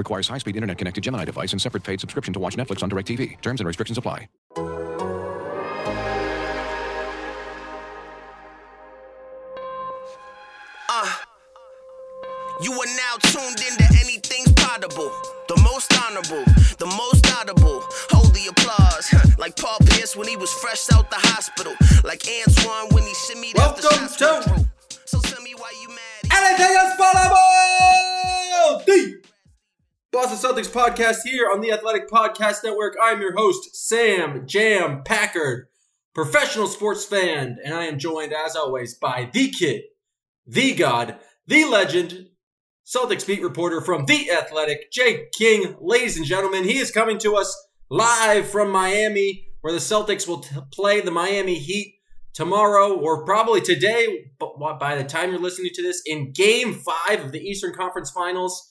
Requires high-speed internet-connected Gemini device and separate paid subscription to watch Netflix on DirecTV. Terms and restrictions apply. Uh, You are now tuned into anything's potable. The most honorable, the most audible. Hold the applause. like Paul Pierce when he was fresh out the hospital. Like Antoine when he shimmied after Welcome shots to- went through. So tell me why you mad. Anything is possible! Boston Celtics podcast here on the Athletic Podcast Network. I'm your host, Sam Jam Packard, professional sports fan, and I am joined, as always, by the kid, the god, the legend, Celtics beat reporter from The Athletic, Jay King. Ladies and gentlemen, he is coming to us live from Miami, where the Celtics will t- play the Miami Heat tomorrow or probably today, but by the time you're listening to this, in game five of the Eastern Conference Finals,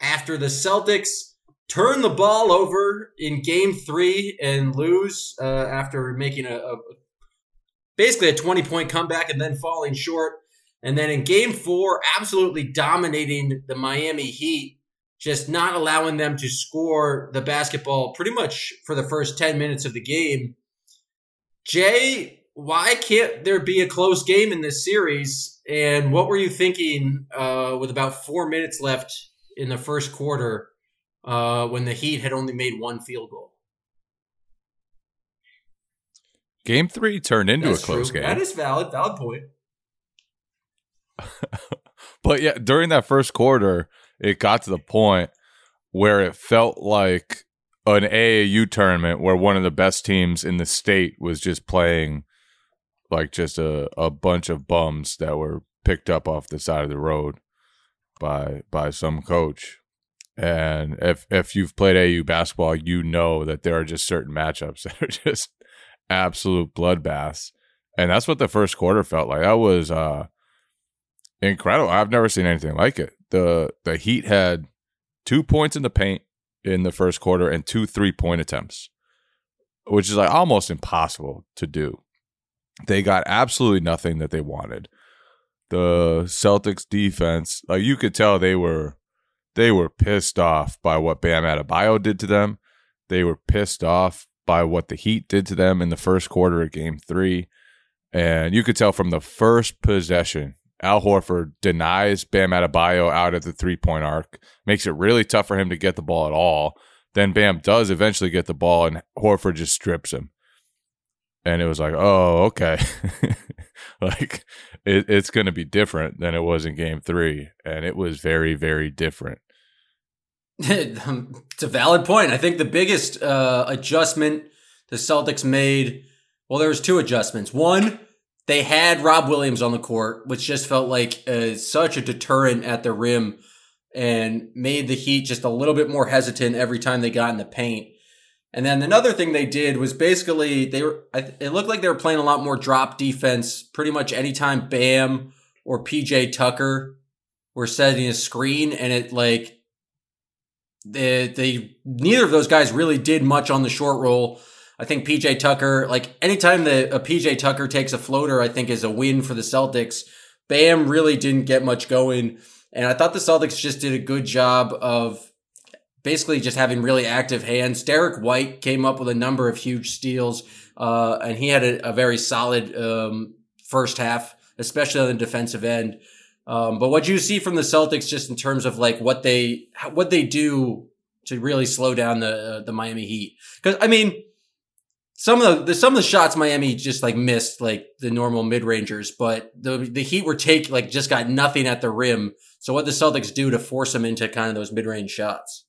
after the Celtics turn the ball over in game three and lose uh, after making a, a basically a 20 point comeback and then falling short. And then in game four, absolutely dominating the Miami Heat, just not allowing them to score the basketball pretty much for the first 10 minutes of the game. Jay, why can't there be a close game in this series? And what were you thinking uh, with about four minutes left in the first quarter uh, when the Heat had only made one field goal? Game three turned into That's a close true. game. That is valid. Valid point. but yeah, during that first quarter, it got to the point where it felt like an AAU tournament where one of the best teams in the state was just playing like just a, a bunch of bums that were picked up off the side of the road by by some coach. And if if you've played AAU basketball, you know that there are just certain matchups that are just absolute bloodbaths. And that's what the first quarter felt like. That was uh incredible. I've never seen anything like it. The the Heat had two points in the paint in the first quarter and two three point attempts, which is like almost impossible to do. They got absolutely nothing that they wanted. The Celtics defense, like you could tell they were they were pissed off by what Bam Adebayo did to them. They were pissed off by what the Heat did to them in the first quarter of game three. And you could tell from the first possession, Al Horford denies Bam Adebayo out at the three point arc, makes it really tough for him to get the ball at all. Then Bam does eventually get the ball, and Horford just strips him. And it was like, oh, okay. like it, it's going to be different than it was in game three. And it was very, very different. it's a valid point. I think the biggest uh, adjustment the Celtics made, well, there was two adjustments. One, they had Rob Williams on the court, which just felt like uh, such a deterrent at the rim and made the Heat just a little bit more hesitant every time they got in the paint. And then another thing they did was basically they were. It looked like they were playing a lot more drop defense. Pretty much anytime Bam or PJ Tucker were setting a screen, and it like they, they neither of those guys really did much on the short roll. I think PJ Tucker, like anytime that a PJ Tucker takes a floater, I think is a win for the Celtics. Bam really didn't get much going. And I thought the Celtics just did a good job of basically just having really active hands. Derrick White came up with a number of huge steals, uh, and he had a, a very solid um, first half, especially on the defensive end. Um, but what you see from the Celtics, just in terms of like what they what they do to really slow down the uh, the Miami Heat, because I mean, some of the, the some of the shots Miami just like missed, like the normal mid rangers, but the the Heat were take like just got nothing at the rim. So what the Celtics do to force them into kind of those mid range shots?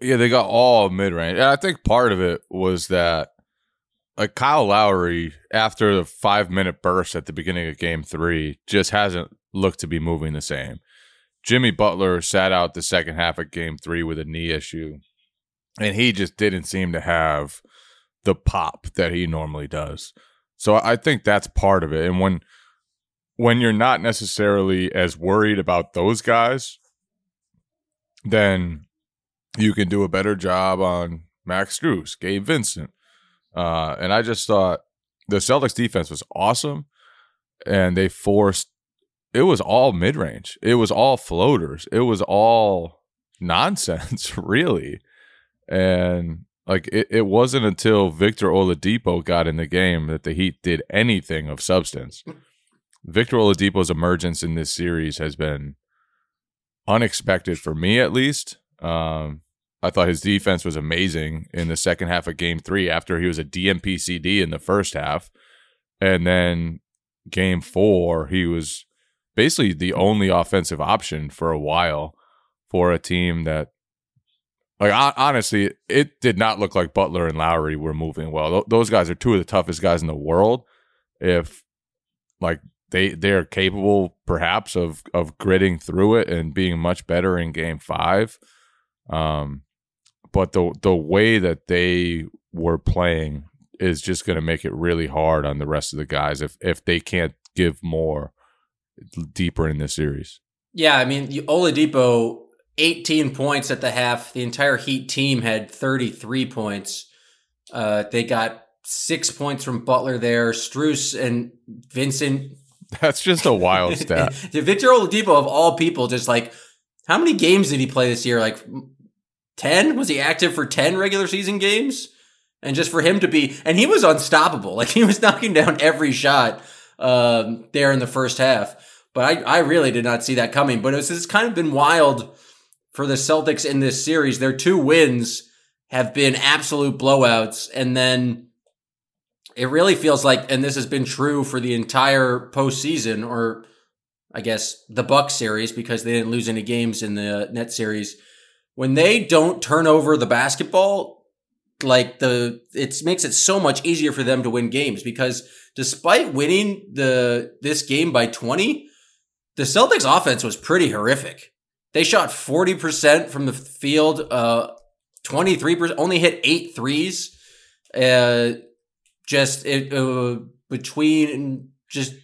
Yeah, they got all mid range. And I think part of it was that like Kyle Lowry, after the five minute burst at the beginning of game three, just hasn't looked to be moving the same. Jimmy Butler sat out the second half of game three with a knee issue. and he just didn't seem to have the pop that he normally does. So I think that's part of it. And when when you're not necessarily as worried about those guys, then you can do a better job on Max Strus, Gabe Vincent. Uh, and I just thought the Celtics defense was awesome and they forced it was all mid range. It was all floaters. It was all nonsense, really. And like it, it wasn't until Victor Oladipo got in the game that the Heat did anything of substance. Victor Oladipo's emergence in this series has been unexpected for me, at least. Um, I thought his defense was amazing in the second half of Game Three after he was a DNP-CD in the first half, and then Game Four he was basically the only offensive option for a while for a team that like honestly, it did not look like Butler and Lowry were moving well. those guys are two of the toughest guys in the world. If like they they're capable perhaps of of gritting through it and being much better in game 5. Um but the the way that they were playing is just going to make it really hard on the rest of the guys if if they can't give more deeper in this series. Yeah, I mean, Oladipo 18 points at the half. The entire Heat team had 33 points. Uh, they got six points from Butler there. Strus and Vincent. That's just a wild stat. Victor Oladipo, of all people, just like how many games did he play this year? Like 10? Was he active for 10 regular season games? And just for him to be, and he was unstoppable. Like he was knocking down every shot um, there in the first half. But I, I really did not see that coming. But it's, it's kind of been wild for the Celtics in this series. Their two wins have been absolute blowouts. And then it really feels like, and this has been true for the entire postseason, or I guess the Buck series, because they didn't lose any games in the net series. When they don't turn over the basketball, like the it makes it so much easier for them to win games because despite winning the this game by 20, the Celtics offense was pretty horrific. They shot 40% from the field, uh, 23%, only hit eight threes. Uh, just it, uh, between just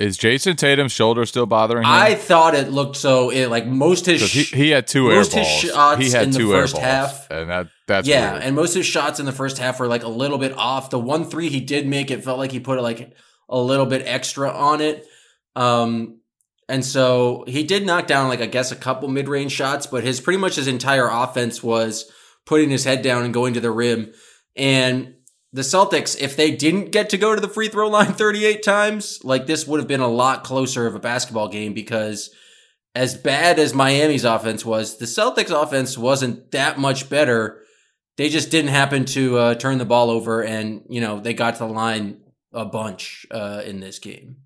is Jayson Tatum's shoulder still bothering him? I thought it looked so. It like most his he, he, had two most air balls. His shots he had in two the first balls, half, and that that's yeah. weird. And most of his shots in the first half were like a little bit off. The one three he did make, it felt like he put like a little bit extra on it. Um, and so he did knock down like I guess a couple mid-range shots, but his pretty much his entire offense was putting his head down and going to the rim. And the Celtics, if they didn't get to go to the free throw line 38 times, like this would have been a lot closer of a basketball game because as bad as Miami's offense was, the Celtics offense wasn't that much better. They just didn't happen to uh, turn the ball over and, you know, they got to the line a bunch uh, in this game.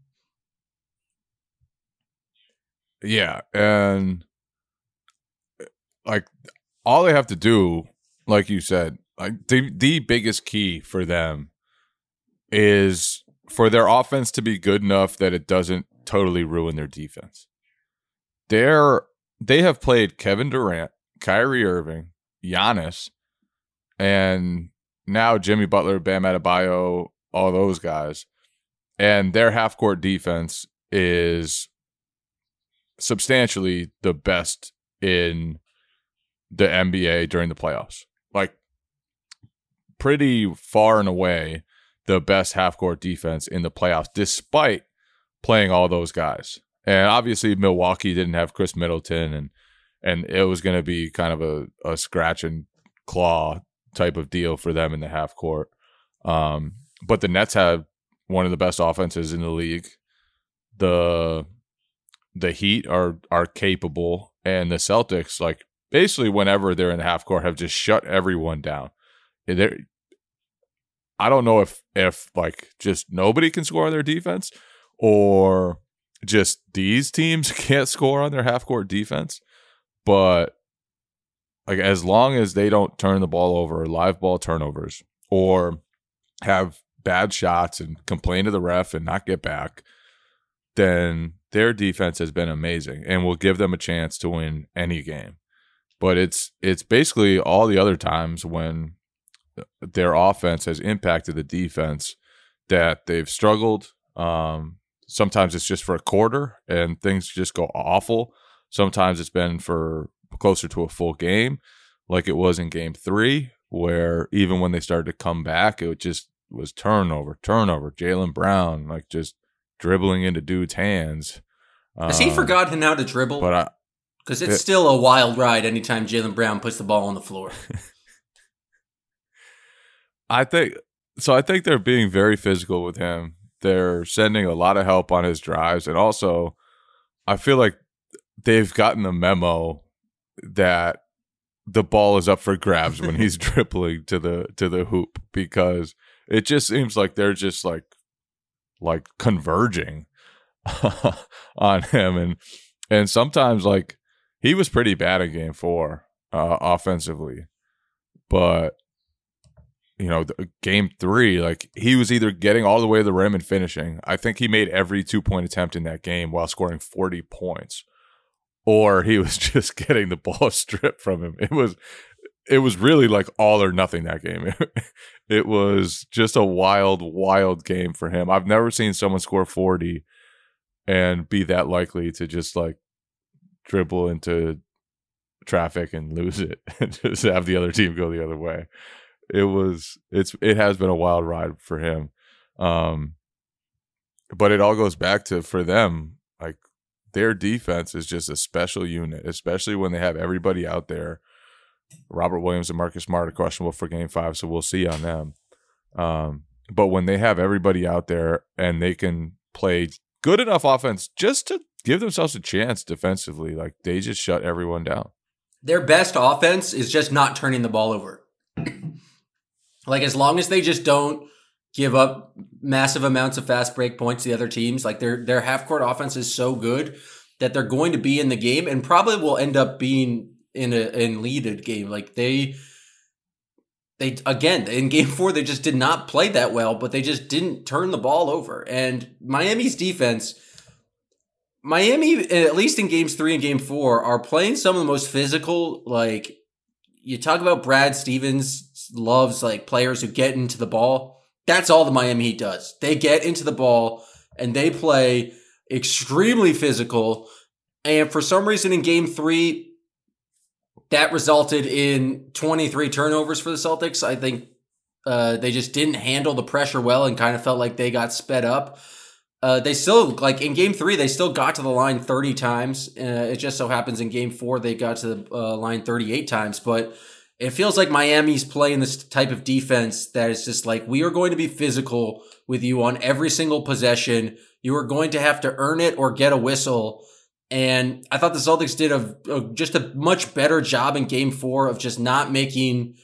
Yeah, and like all they have to do, like you said, like the the biggest key for them is for their offense to be good enough that it doesn't totally ruin their defense. They're they have played Kevin Durant, Kyrie Irving, Giannis, and now Jimmy Butler, Bam Adebayo, all those guys, and their half court defense is substantially the best in the NBA during the playoffs. Pretty far and away the best half court defense in the playoffs, despite playing all those guys. And obviously Milwaukee didn't have Khris Middleton and and it was gonna be kind of a, a scratch and claw type of deal for them in the half court. Um, but the Nets have one of the best offenses in the league. The the Heat are are capable, and the Celtics, like basically whenever they're in the half court, have just shut everyone down. They're, I don't know if if like just nobody can score on their defense, or just these teams can't score on their half court defense, but like as long as they don't turn the ball over, live ball turnovers, or have bad shots and complain to the ref and not get back, then their defense has been amazing and will give them a chance to win any game. but it's it's basically all the other times when their offense has impacted the defense that they've struggled. Um, sometimes it's just for a quarter and things just go awful. Sometimes it's been for closer to a full game, like it was in game three, where even when they started to come back, it just was turnover, turnover. Jaylen Brown, like just dribbling into dudes' hands. Has he Um, forgotten how to dribble? But Because it's it- still a wild ride anytime Jaylen Brown puts the ball on the floor. I think so. I think they're being very physical with him. They're sending a lot of help on his drives, and also, I feel like they've gotten the memo that the ball is up for grabs when he's dribbling to the to the hoop because it just seems like they're just like like converging on him and and sometimes like he was pretty bad in game 4 uh offensively but you know, the, game three, like he was either getting all the way to the rim and finishing. I think he made every two point attempt in that game while scoring 40 points, or he was just getting the ball stripped from him. It was, it was really like all or nothing that game. It, was just a wild, wild game for him. I've never seen someone score 40 and be that likely to just like dribble into traffic and lose it and just have the other team go the other way it was it's it has been a wild ride for him um but it all goes back to for them like their defense is just a special unit especially when they have everybody out there robert williams and marcus smart are questionable for game five so we'll see on them um but when they have everybody out there and they can play good enough offense just to give themselves a chance defensively like they just shut everyone down Their best offense is just not turning the ball over. Like as long as they just don't give up massive amounts of fast break points to the other teams, like their their half court offense is so good that they're going to be in the game and probably will end up being in a in leaded game. Like they they again in game 4 they just did not play that well, but they just didn't turn the ball over. And Miami's defense Miami, at least in games three and game four, are playing some of the most physical. Like you talk about Brad Stevens loves like players who get into the ball. That's all the Miami Heat does. They get into the ball and they play extremely physical. And for some reason in game three, that resulted in 23 turnovers for the Celtics. I think uh, they just didn't handle the pressure well and kind of felt like they got sped up. Uh, they still like in game three they still got to the line 30 times uh, it just so happens in game four they got to the uh, line 38 times but it feels like miami's playing this type of defense that is just like we are going to be physical with you on every single possession you are going to have to earn it or get a whistle and i thought the celtics did a, a just a much better job in game four of just not making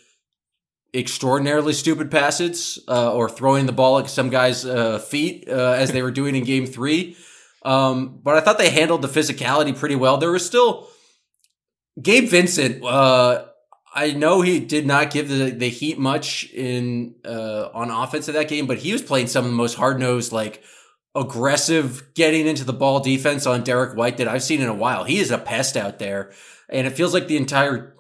extraordinarily stupid passes uh, or throwing the ball at some guy's uh, feet uh, as they were doing in game three. Um, but I thought they handled the physicality pretty well. There was still Gabe Vincent. Uh, I know he did not give the, the Heat much in uh, on offense of that game, but he was playing some of the most hard nosed, like aggressive, getting into the ball defense on Derrick White that I've seen in a while. He is a pest out there, and it feels like the entire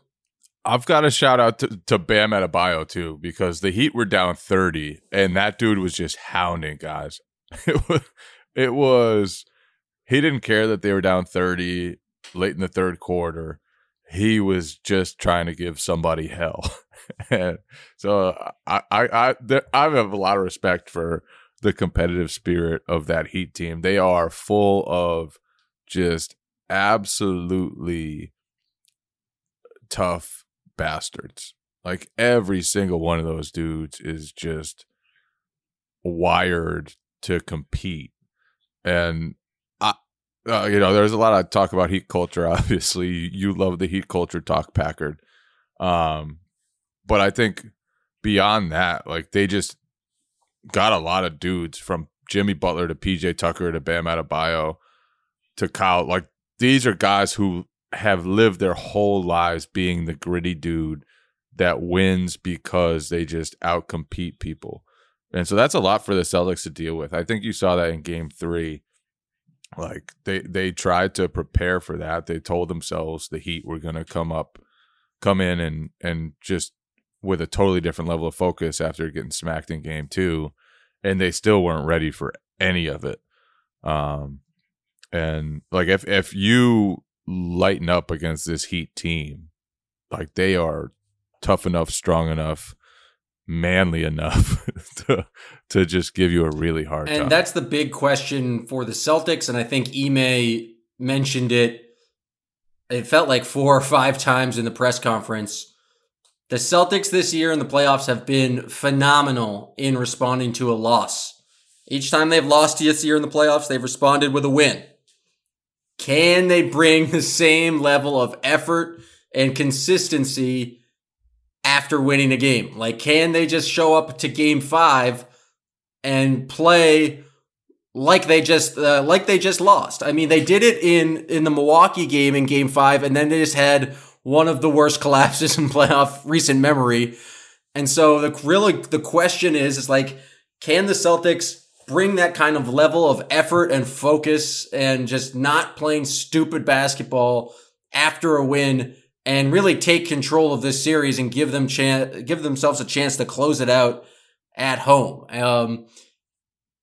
I've got to shout out to, to Bam Adebayo too because the Heat were down 30 and that dude was just hounding guys. It was, it was he didn't care that they were down 30 late in the third quarter. He was just trying to give somebody hell. and so I I I, there, I have a lot of respect for the competitive spirit of that Heat team. They are full of just absolutely tough bastards. Like every single one of those dudes is just wired to compete. And uh, you know, there's a lot of talk about heat culture. Obviously, you love the heat culture talk, Packard. Um, but I think beyond that, like they just got a lot of dudes from Jimmy Butler to PJ Tucker to Bam Adebayo to Kyle. Like these are guys who have lived their whole lives being the gritty dude that wins because they just outcompete people. And so that's a lot for the Celtics to deal with. I think you saw that in game 3. Like they they tried to prepare for that. They told themselves the Heat were going to come up come in and and just with a totally different level of focus after getting smacked in game two, and they still weren't ready for any of it. Um, and like if if you lighten up against this Heat team, like they are tough enough, strong enough, manly enough to to just give you a really hard and time. that's the big question for the Celtics. And I think Ime mentioned it. It felt like four or five times in the press conference. The Celtics this year in the playoffs have been phenomenal in responding to a loss. Each time they've lost this year in the playoffs, they've responded with a win. Can they bring the same level of effort and consistency after winning a game? Like, can they just show up to game five and play like they just uh, like they just lost? I mean, they did it in in the Milwaukee game in game five, and then they just had one of the worst collapses in playoff recent memory. And so the really the question is is like, can the Celtics bring that kind of level of effort and focus and just not playing stupid basketball after a win and really take control of this series and give them chance give themselves a chance to close it out at home. Um,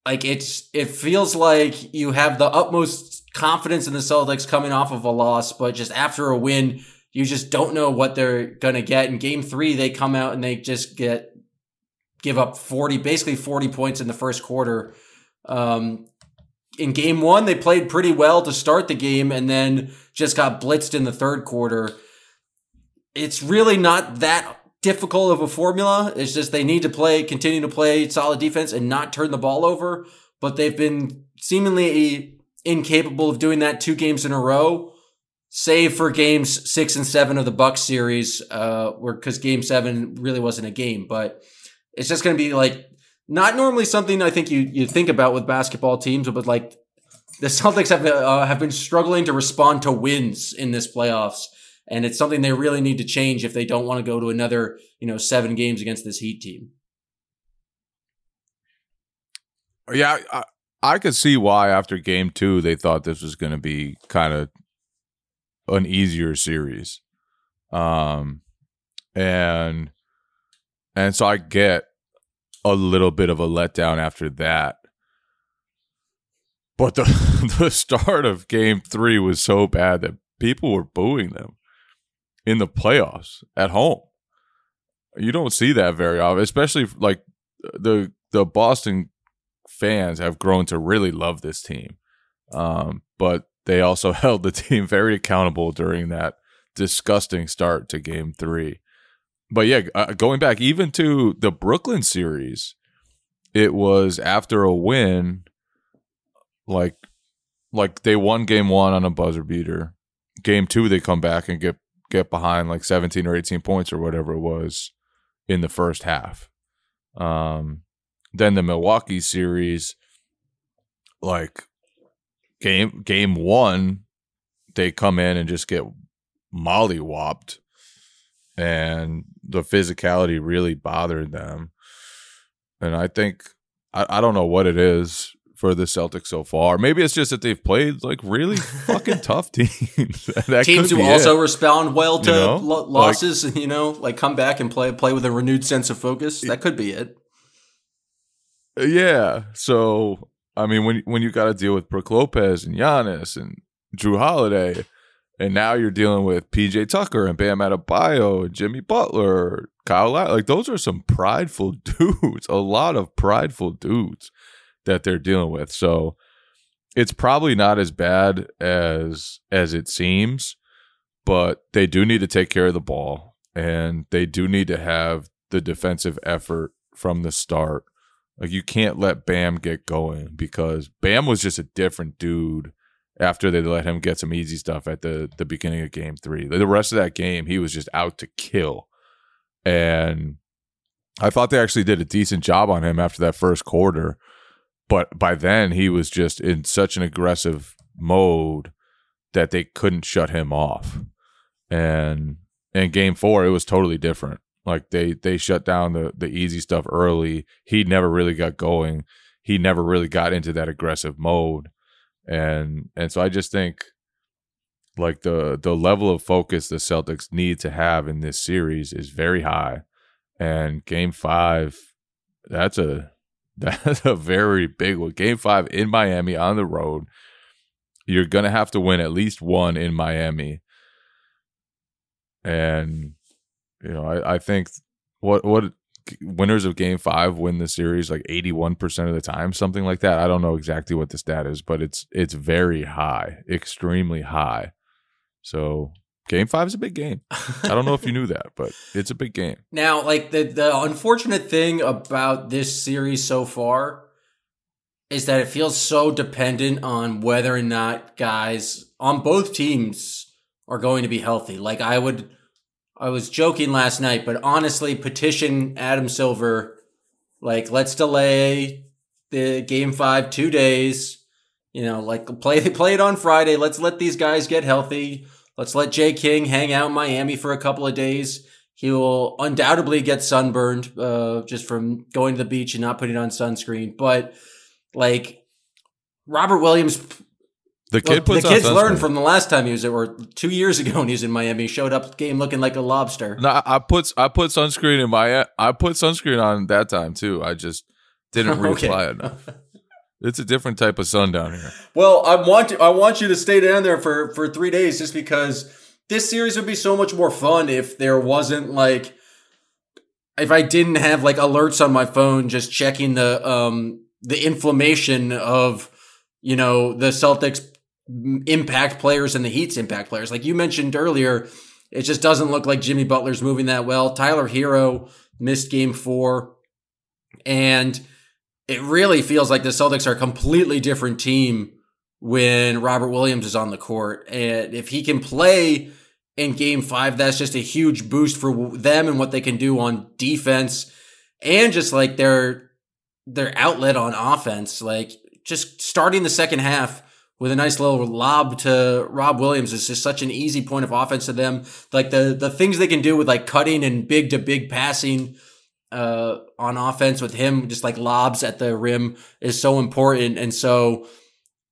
like it's it feels like you have the utmost confidence in the Celtics coming off of a loss, but just after a win, you just don't know what they're gonna get. In game three, they come out and they just get give up 40, basically 40 points in the first quarter. Um, in game one, they played pretty well to start the game and then just got blitzed in the third quarter. It's really not that difficult of a formula. It's just they need to play, continue to play solid defense and not turn the ball over. But they've been seemingly incapable of doing that two games in a row, save for games six and seven of the Bucks series, uh, where because game seven really wasn't a game. But it's just going to be like not normally something I think you you think about with basketball teams, but like the Celtics have uh, have been struggling to respond to wins in this playoffs, and it's something they really need to change if they don't want to go to another you know seven games against this Heat team. Yeah, I, I could see why after game two they thought this was going to be kind of an easier series, um, and and so I get a little bit of a letdown after that. But the the start of game three was so bad that people were booing them in the playoffs at home. You don't see that very often, especially like the the Boston fans have grown to really love this team. Um, but they also held the team very accountable during that disgusting start to game three. But yeah, uh, going back even to the Brooklyn series, it was after a win, like like they won game one on a buzzer beater. Game two, they come back and get get behind like 17 or 18 points or whatever it was in the first half. Um, then the Milwaukee series, like game game one, they come in and just get mollywopped, and the physicality really bothered them. And I think I, I don't know what it is for the Celtics so far. Maybe it's just that they've played like really fucking tough teams. that Teams who also it. respond well to You know? lo- Like- losses, you know, like come back and play play with a renewed sense of focus. That could be it. Yeah. So I mean, when when you got to deal with Brook Lopez and Giannis and Jrue Holiday, and now you're dealing with PJ Tucker and Bam Adebayo and Jimmy Butler, Kyle, Lowry, like those are some prideful dudes. A lot of prideful dudes that they're dealing with. So it's probably not as bad as as it seems, but they do need to take care of the ball and they do need to have the defensive effort from the start. Like you can't let Bam get going because Bam was just a different dude after they let him get some easy stuff at the the beginning of game 3. The rest of that game he was just out to kill. And I thought they actually did a decent job on him after that first quarter. But by then he was just in such an aggressive mode that they couldn't shut him off. And in game 4 it was totally different. Like they they shut down the the easy stuff early. He never really got going. He never really got into that aggressive mode. And and so I just think like the the level of focus the Celtics need to have in this series is very high. And game 5 that's a that's a very big one. Game 5 in Miami on the road. You're going to have to win at least one in Miami. And you know, I I think what what winners of game 5 win the series like 81% of the time, something like that. I don't know exactly what the stat is, but it's it's very high, extremely high. So game five is a big game. I don't know if you knew that, but it's a big game. Now, like the the unfortunate thing about this series so far is that it feels so dependent on whether or not guys on both teams are going to be healthy. Like I would I was joking last night, but honestly, petition Adam Silver, like let's delay the game five two days. You know, like play play it on Friday. Let's let these guys get healthy. Let's let Jay King hang out in Miami for a couple of days. He will undoubtedly get sunburned uh, just from going to the beach and not putting on sunscreen. But like Robert Williams, The kid well, the kids learned from the last time he was, or two years ago when he was in Miami. He showed up game looking like a lobster. No, I put I put sunscreen in my I put sunscreen on that time too. I just didn't Okay. reapply enough. It's a different type of sun down here. Well, I want to, I want you to stay down there for for three days, just because this series would be so much more fun if there wasn't like if I didn't have like alerts on my phone just checking the um the inflammation of you know the Celtics impact players and the Heat's impact players. Like you mentioned earlier, it just doesn't look like Jimmy Butler's moving that well. Tyler Herro missed game 4 and it really feels like the Celtics are a completely different team when Robert Williams is on the court. And if he can play in game five, that's just a huge boost for them and what they can do on defense and just like their, their outlet on offense. Like just starting the second half with a nice little lob to Rob Williams is just such an easy point of offense to them. Like the, the things they can do with like cutting and big to big passing uh, on offense with him, just like lobs at the rim is so important. And so,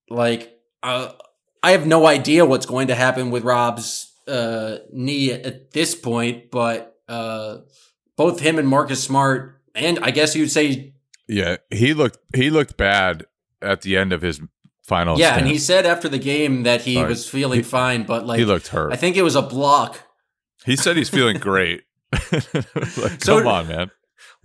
like, uh, I have no idea what's going to happen with Rob's uh, knee at, at this point, but uh, both him and Marcus Smart, and I guess you'd say, Yeah, he looked he looked bad at the end of his final. yeah. And he said after the game that he Sorry. was feeling He- fine, but like, he looked hurt. I think it was a block. He said he's feeling great. like, So- come on, man.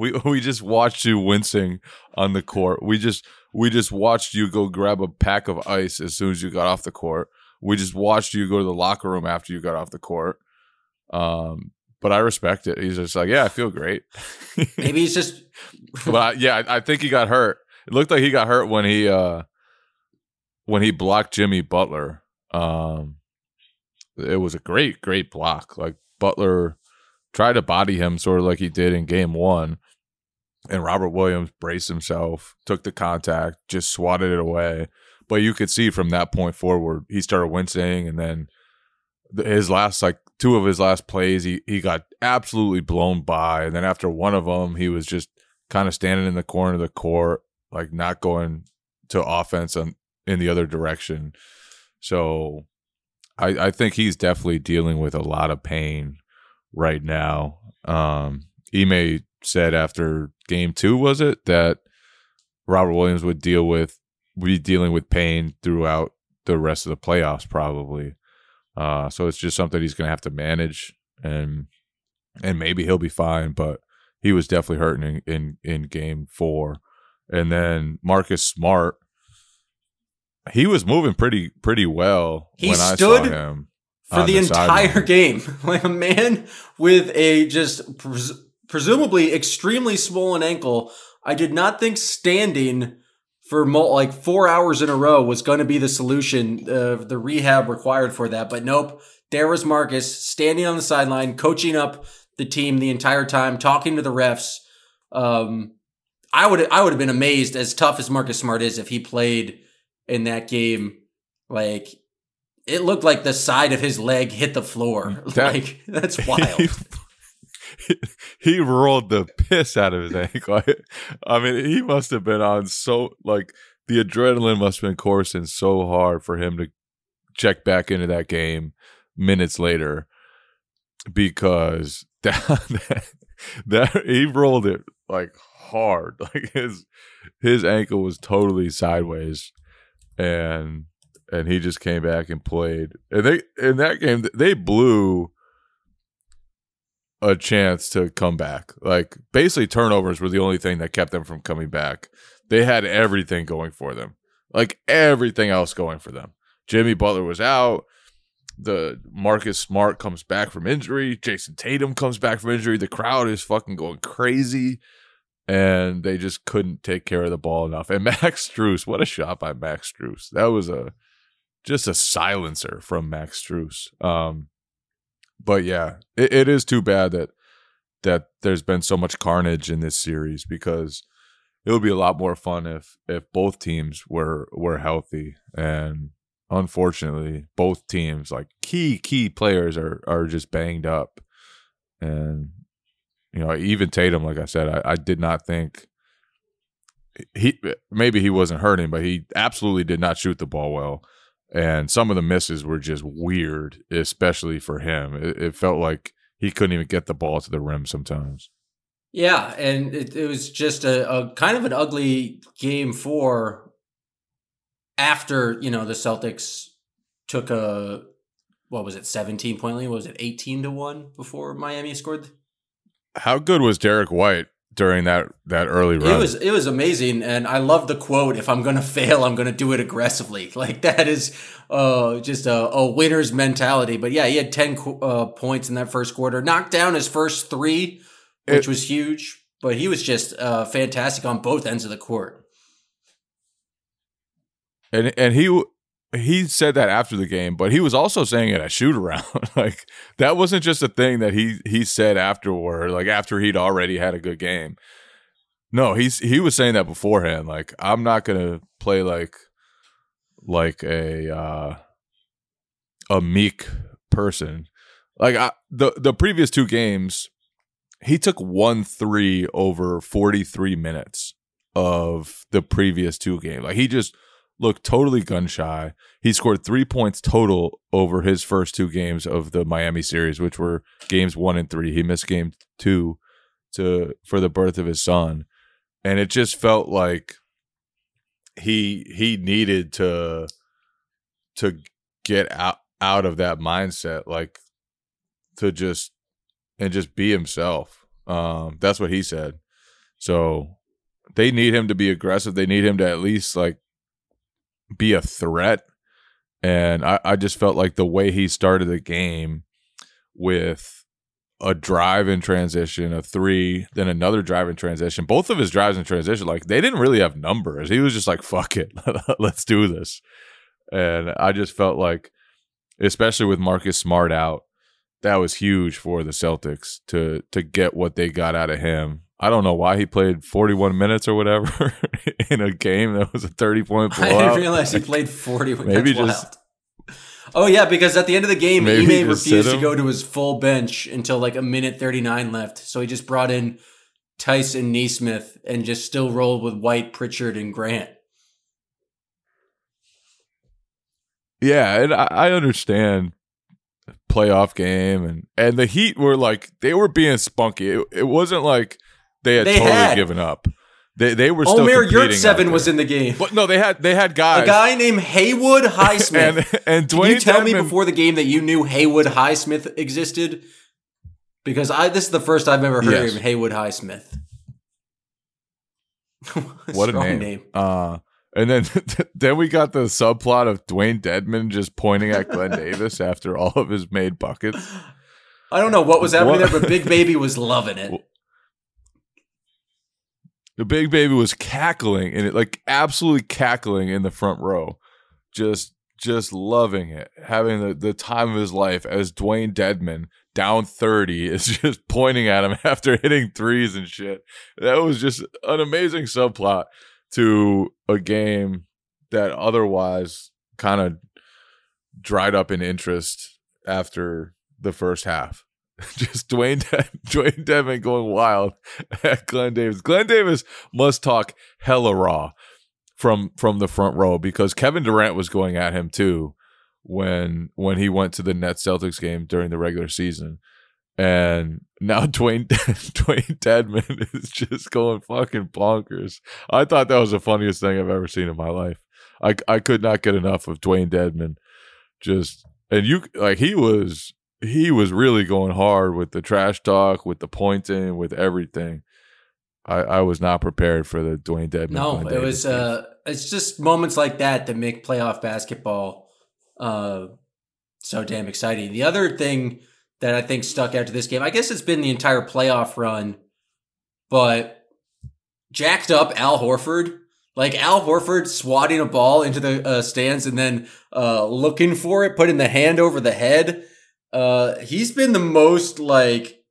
We we just watched you wincing on the court. We just we just watched you go grab a pack of ice as soon as you got off the court. We just watched you go to the locker room after you got off the court. Um, but I respect it. He's just like, yeah, I feel great. Maybe he's just but I, yeah, I, I think he got hurt. It looked like he got hurt when he uh when he blocked Jimmy Butler. Um it was a great, great block. Like Butler tried to body him sort of like he did in game one. And Robert Williams braced himself, took the contact, just swatted it away. But you could see from that point forward, he started wincing, and then his last like two of his last plays, he he got absolutely blown by. And then after one of them, he was just kind of standing in the corner of the court, like not going to offense on, in the other direction. So I, I think he's definitely dealing with a lot of pain right now. Um, Ime said after game two, was it that Robert Williams would deal with be dealing with pain throughout the rest of the playoffs, probably. Uh, so it's just something he's going to have to manage, and and maybe he'll be fine. But he was definitely hurting in in, in game four, and then Marcus Smart. He was moving pretty pretty well He when I stood saw him for on the, entire sideline. game. Like a man with a just presumably extremely swollen ankle. I did not think standing for like four hours in a row was going to be the solution, uh, the rehab required for that. But nope, there was Marcus standing on the sideline, coaching up the team the entire time, talking to the refs. Um, I would I would have been amazed as tough as Marcus Smart is if he played in that game. Like it looked like the side of his leg hit the floor. That- like that's wild. he, rolled the piss out of his ankle. I mean, he must have been on so like the adrenaline must have been coursing so hard for him to check back into that game minutes later because that, that, that he rolled it like hard. Like his his ankle was totally sideways and and he just came back and played. And they in that game they blew a chance to come back. Like basically turnovers were the only thing that kept them from coming back. They had everything going for them. Like everything else going for them. Jimmy Butler was out. The Marcus Smart comes back from injury. Jayson Tatum comes back from injury. The crowd is fucking going crazy. And they just couldn't take care of the ball enough. And Max Strus, what a shot by Max Strus. That was a just a silencer from Max Strus. Um, but yeah, it, it is too bad that that there's been so much carnage in this series because it would be a lot more fun if if both teams were were healthy. And unfortunately both teams like key key players are are just banged up. And you know even Tatum like I said I, I did not think he maybe he wasn't hurting but he absolutely did not shoot the ball well and some of the misses were just weird especially for him it, it felt like he couldn't even get the ball to the rim sometimes Yeah, and it, it was just a, a kind of an ugly game four after, you know, the Celtics took a what was it, 17 point lead? What was it 18 to 1 before Miami scored? how good was Derrick White during that that early run It was it was amazing, and I love the quote. If I'm gonna fail, I'm gonna do it aggressively. Like that is uh, just a, a winner's mentality. But yeah, he had ten qu- uh, points in that first quarter. Knocked down his first three, which It- was huge. But he was just uh, fantastic on both ends of the court. and and he he said that after the game, but he was also saying it at shoot around. like that wasn't just a thing that he he said afterward, like after he'd already had a good game. No, he's he was saying that beforehand. Like I'm not gonna play like like a uh a meek person. Like I, the the previous two games, he took one three over 43 minutes of the previous two games. Like he just looked totally gun shy. He scored three points total over his first two games of the Miami series, which were games one and three. He missed game two to for the birth of his son, and it just felt like he he needed to to get out out of that mindset, like to just and just be himself. Um, that's what he said. So they need him to be aggressive. They need him to at least like be a threat. And I, I just felt like the way he started the game with a drive in transition, a three, then another drive in transition. Both of his drives in transition, like they didn't really have numbers. He was just like, fuck it, let's do this. And I just felt like, especially with Marcus Smart out, that was huge for the Celtics to to get what they got out of him. I don't know why he played 41 minutes or whatever in a game that was a 30 point blowout. I didn't realize he played 40. Maybe That's just-. Oh yeah, because at the end of the game, Ime refused to go to his full bench until like a minute 39 left. So he just brought in Tyson Nesmith and just still rolled with White, Pritchard, and Grant. Yeah, and I, I understand playoff game and and the Heat were like they were being spunky. It, it wasn't like they had They totally had- given up. They they were still Omer Yurtseven was in the game. But no, they had they had guys A guy named Haywood Highsmith. and and Can Dwayne you tell me before the game that you knew Haywood Highsmith existed? Because I this is the first I've ever heard Yes. of Haywood Highsmith. what a Strong name. Uh and then then we got the subplot of Dewayne Dedmon just pointing at Glen Davis after all of his made buckets. I don't know what was happening What- there, but Big Baby was loving it. The big baby was cackling and it like absolutely cackling in the front row. Just just loving it. Having the, the time of his life as Dewayne Dedmon down 30 is just pointing at him after hitting threes and shit. That was just an amazing subplot to a game that otherwise kind of dried up in interest after the first half. Just Dwayne De- Dwayne Devin going wild at Glen Davis. Glen Davis must talk hella raw from from the front row because Kevin Durant was going at him too when when he went to the Nets Celtics game during the regular season. And now Dwayne Dewayne Dedmon is just going fucking bonkers. I thought that was the funniest thing I've ever seen in my life. I I could not get enough of Dewayne Dedmon. Just and you like he was he was really going hard with the trash talk, with the pointing, with everything. I, I was not prepared for the Dewayne Dedmon. No, it was. Uh, it's just moments like that that make playoff basketball uh, so damn exciting. The other thing that I think stuck out to this game, I guess it's been the entire playoff run, but jacked up Al Horford. Like Al Horford swatting a ball into the uh, stands and then uh, looking for it, putting the hand over the head. Uh, he's been the most like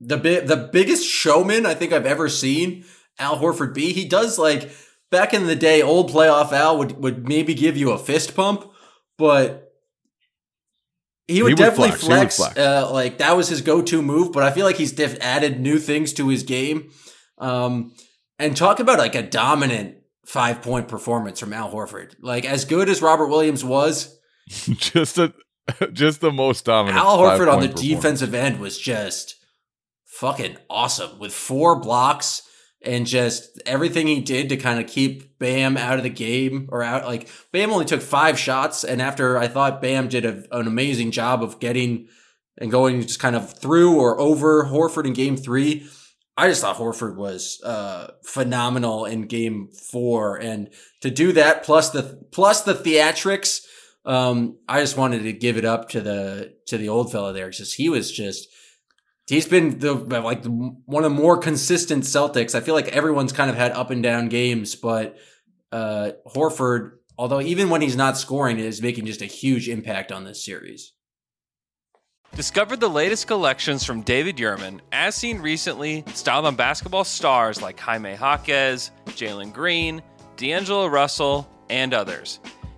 the big the biggest showman I think I've ever seen Al Horford be. He does like back in the day, old playoff Al would would maybe give you a fist pump, but he would, He would definitely flex. Flex. Uh, like that was his go to move. But I feel like he's diff- added new things to his game. Um, and talk about like a dominant five point performance from Al Horford. Like as good as Robert Williams was, just a just the most dominant. Al Horford on the defensive end was just fucking awesome with four blocks and just everything he did to kind of keep Bam out of the game or out. Like Bam only took five shots, and after I thought Bam did a, an amazing job of getting and going just kind of through or over Horford in game three. I just thought Horford was uh, phenomenal in game four, and to do that plus the plus the theatrics, um, I just wanted to give it up to the to the old fella there because he was just he's been the like one of the more consistent Celtics. I feel like everyone's kind of had up and down games, but uh, Horford, although even when he's not scoring, is making just a huge impact on this series. Discover the latest collections from David Yurman, as seen recently, styled on basketball stars like Jaime Jaquez, Jalen Green, D'Angelo Russell, and others.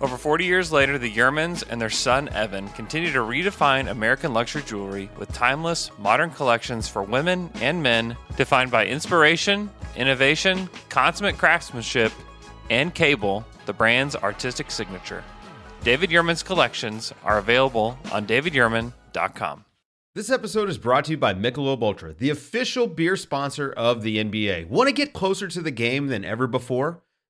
Over 40 years later, the Yurmans and their son Evan continue to redefine American luxury jewelry with timeless, modern collections for women and men defined by inspiration, innovation, consummate craftsmanship, and cable, the brand's artistic signature. David Yurman's collections are available on davidyurman.com. This episode is brought to you by Michelob Ultra, the official beer sponsor of the NBA. Want to get closer to the game than ever before?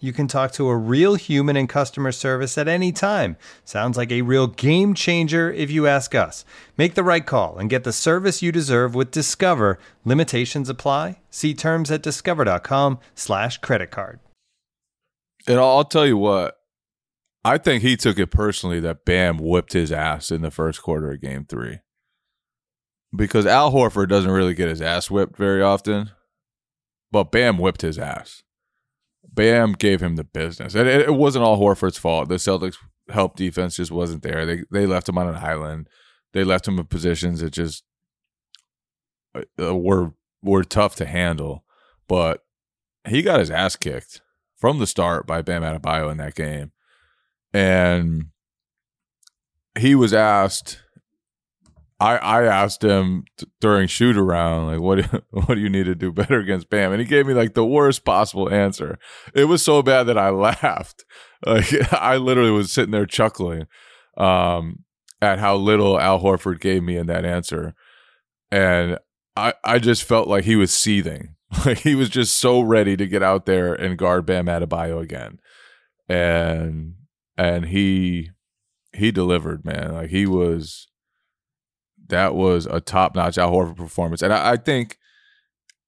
You can talk to a real human in customer service at any time. Sounds like a real game changer if you ask us. Make the right call and get the service you deserve with Discover. Limitations apply. See terms at discover.com/slash credit card. And I'll, tell you what, I think he took it personally that Bam whipped his ass in the first quarter of game three. Because Al Horford doesn't really get his ass whipped very often, but Bam whipped his ass. Bam gave him the business. And it, it wasn't all Horford's fault. The Celtics help defense just wasn't there. They they left him on an island. They left him in positions that just uh, were were tough to handle. But he got his ass kicked from the start by Bam Adebayo in that game. And he was asked I, I asked him t- during shoot around like what do, what do you need to do better against Bam and he gave me like the worst possible answer. It was so bad that I laughed. Like I literally was sitting there chuckling um, at how little Al Horford gave me in that answer. And I I just felt like he was seething. Like he was just so ready to get out there and guard Bam Adebayo again. And and he he delivered, man. Like he was that was a top notch Al Horford performance. And I, I think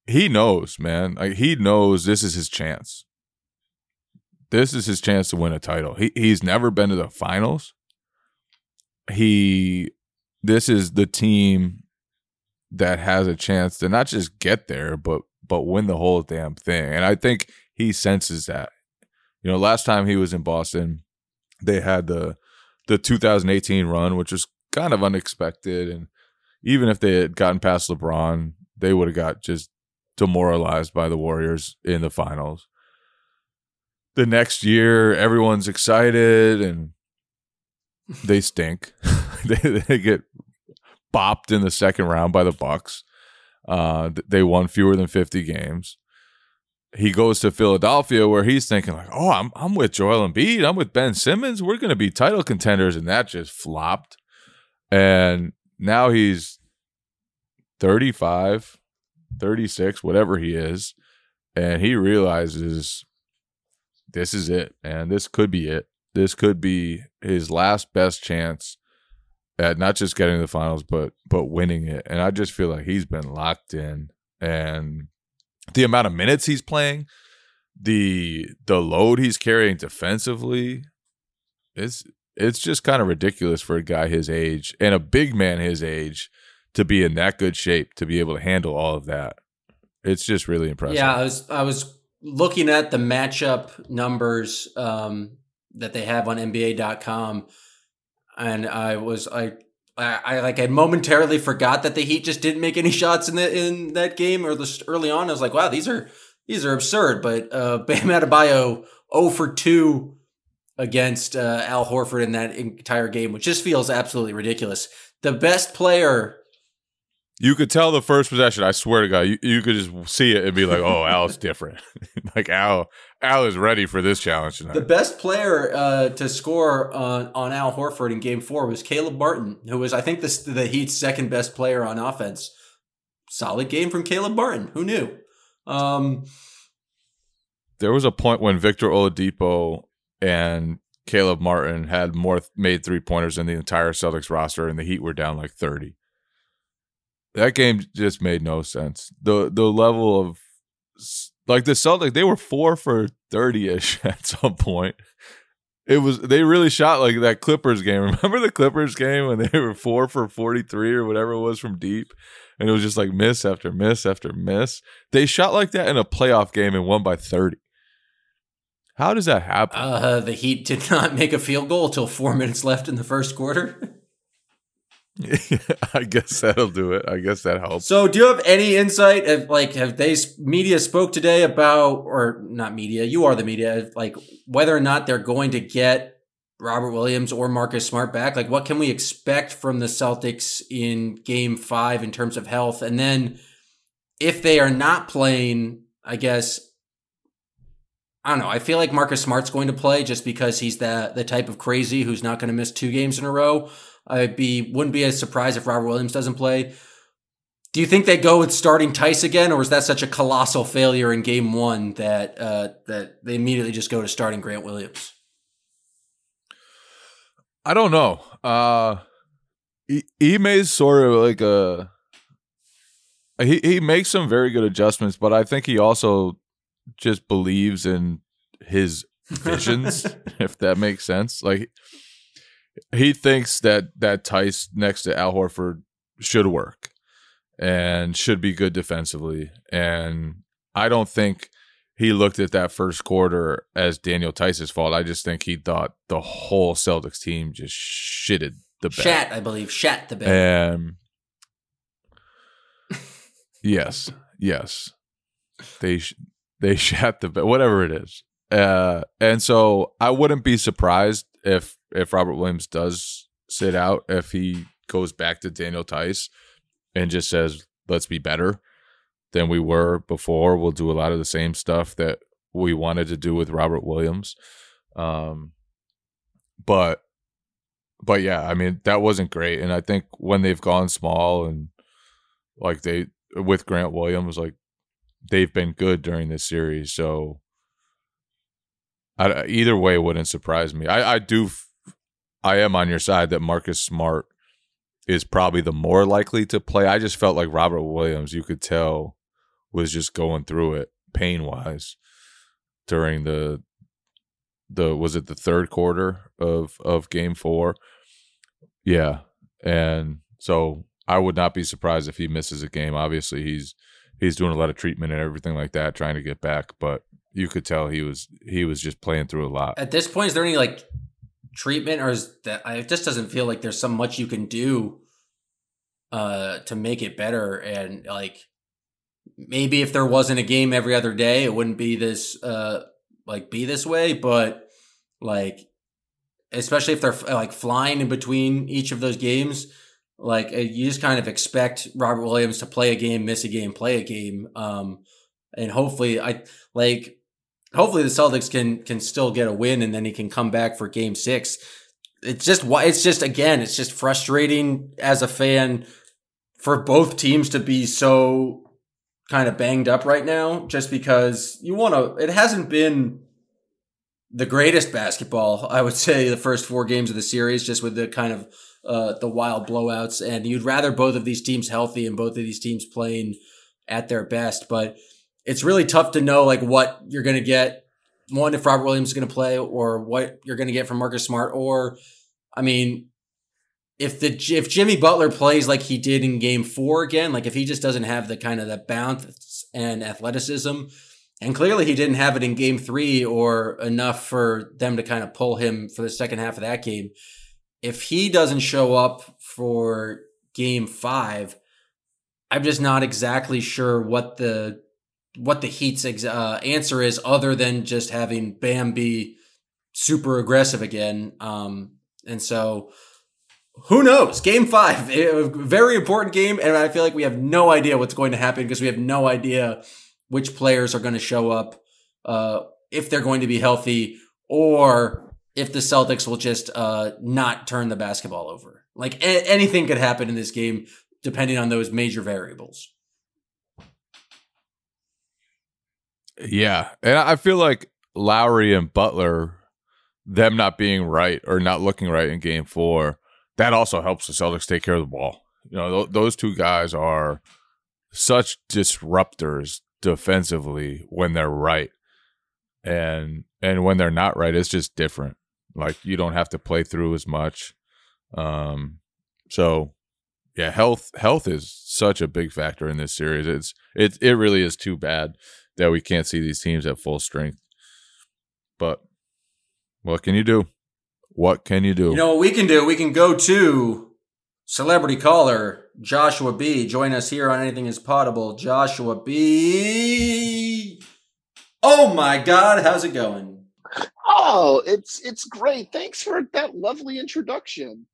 he knows, man. Like he knows this is his chance. This is his chance to win a title. He he's never been to the finals. He this is the team that has a chance to not just get there, but but win the whole damn thing. And I think he senses that. You know, last time he was in Boston, they had the the 2018 run, which was kind of unexpected. And even if they had gotten past LeBron, they would have got just demoralized by the Warriors in the finals. The next year, everyone's excited and they stink. they, they get bopped in the second round by the Bucks. Uh, they won fewer than 50 games. He goes to Philadelphia where he's thinking like, "Oh, I'm I'm with Joel Embiid. I'm with Ben Simmons. We're going to be title contenders," and that just flopped. And now he's 35, 36, whatever he is, and he realizes this is it, and this could be it. This could be his last best chance at not just getting to the finals, but but winning it. And I just feel like he's been locked in, and the amount of minutes he's playing, the the load he's carrying defensively, it's it's just kind of ridiculous for a guy his age and a big man his age to be in that good shape to be able to handle all of that. It's just really impressive. Yeah, I was I was looking at the matchup numbers um, that they have on NBA.com, and I was I, I I like I momentarily forgot that the Heat just didn't make any shots in the in that game or just early on. I was like, wow, these are these are absurd. But uh, Bam Adebayo 0 for two against uh, Al Horford in that entire game, which just feels absolutely ridiculous. The best player You could tell the first possession. I swear to God, you, you could just see it and be like, "Oh, Al's different." like Al, Al is ready for this challenge tonight. The best player uh, to score on, on Al Horford in Game Four was Caleb Martin, who was, I think, the, the Heat's second best player on offense. Solid game from Caleb Martin. Who knew? Um, there was a point when Victor Oladipo and Caleb Martin had more made three pointers than the entire Celtics roster, and the Heat were down like thirty. That game just made no sense. the The level of like the Celtics, they were four for thirty ish at some point. It was they really shot like that Clippers game. Remember the Clippers game when they were four for forty three or whatever it was from deep, and it was just like miss after miss after miss. They shot like that in a playoff game and won by thirty. How does that happen? Uh, the Heat did not make a field goal until four minutes left in the first quarter. I guess that'll do it. I guess that helps. So, do you have any insight? Of, like, have they media spoke today about, or not media? You are the media. Like, whether or not they're going to get Robert Williams or Marcus Smart back. Like, what can we expect from the Celtics in Game Five in terms of health? And then, if they are not playing, I guess I don't know. I feel like Marcus Smart's going to play just because he's the the type of crazy who's not going to miss two games in a row. I'd be wouldn't be as surprised if Robert Williams doesn't play. Do you think they go with starting Theis again, or is that such a colossal failure in Game One that uh, that they immediately just go to starting Grant Williams? I don't know. Uh, Ime's sort of like a he he makes some very good adjustments, but I think he also just believes in his visions, if that makes sense. Like he thinks that that Theis next to Al Horford should work and should be good defensively. And I don't think he looked at that first quarter as Daniel Theis's fault. I just think he thought the whole Celtics team just shitted the bed. Shat, I believe, shat the bed. And yes, yes, they sh- they shat the bed, whatever it is. Uh, and so I wouldn't be surprised if if Robert Williams does sit out, if he goes back to Daniel Theis and just says, "Let's be better than we were before. We'll do a lot of the same stuff that we wanted to do with Robert Williams." Um, but but yeah, I mean that wasn't great, and I think when they've gone small and like they with Grant Williams, like they've been good during this series. So I, either way wouldn't surprise me. I, I do, I am on your side that Marcus Smart is probably the more likely to play. I just felt like Robert Williams, you could tell was just going through it pain wise during the the was it the third quarter of of game four yeah and so i would not be surprised if he misses a game obviously he's he's doing a lot of treatment and everything like that trying to get back but you could tell he was he was just playing through a lot At this point, is there any like treatment, or is that it just doesn't feel like there's so much you can do uh to make it better? And like maybe if there wasn't a game every other day, it wouldn't be this uh like be this way. But like, especially if they're like flying in between each of those games. Like uh, you just kind of expect Robert Williams to play a game, miss a game, play a game, um, and hopefully, I like hopefully the Celtics can can still get a win and then he can come back for game 6. It's just why it's just again, it's just frustrating as a fan for both teams to be so kind of banged up right now just because you want to it hasn't been the greatest basketball, I would say the first 4 games of the series just with the kind of uh, the wild blowouts and you'd rather both of these teams healthy and both of these teams playing at their best, but it's really tough to know like what you're going to get. One, if Robert Williams is going to play, or what you're going to get from Marcus Smart, or I mean, if the if Jimmy Butler plays like he did in Game Four again, like if he just doesn't have the kind of the bounce and athleticism, and clearly he didn't have it in Game Three or enough for them to kind of pull him for the second half of that game. If he doesn't show up for Game Five, I'm just not exactly sure what the what the Heat's ex- uh, answer is, other than just having Bam be super aggressive again. Um, and so, who knows? Game five, a very important game, and I feel like we have no idea what's going to happen because we have no idea which players are going to show up, uh, if they're going to be healthy, or if the Celtics will just uh, not turn the basketball over. Like a- anything could happen in this game, depending on those major variables. Yeah, and I feel like Lowry and Butler, them not being right or not looking right in Game Four, that also helps the Celtics take care of the ball. You know, th- those two guys are such disruptors defensively when they're right, and and when they're not right, it's just different. Like you don't have to play through as much. Um, so yeah, health health is such a big factor in this series. It's it it really is too bad that we can't see these teams at full strength. But what can you do? What can you do? You know what we can do? We can go to celebrity caller Joshua B. Join us here on Anything Is Potable. Joshua B. Oh my God, how's it going? Oh, it's it's great. Thanks for that lovely introduction.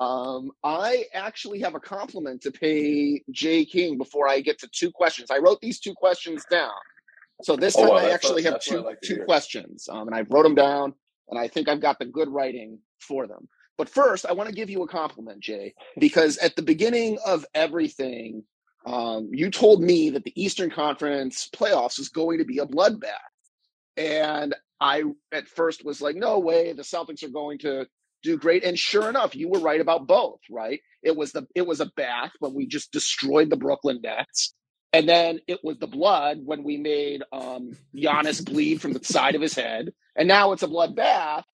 Um, I actually have a compliment to pay Jay King before I get to two questions. I wrote these two questions down. So this Oh, time wow, I actually what- have that's what I two like two hear. questions. Um, and I wrote them down and I think I've got the good writing for them. But first, I want to give you a compliment, Jay, because at the beginning of everything, um, you told me that the Eastern Conference playoffs was going to be a bloodbath. And I at first was like, no way, the Celtics are going to do great. And sure enough, you were right about both, right? It was the it was a bath when we just destroyed the Brooklyn Nets. And then it was the blood when we made um Giannis bleed from the side of his head. And now it's a blood bath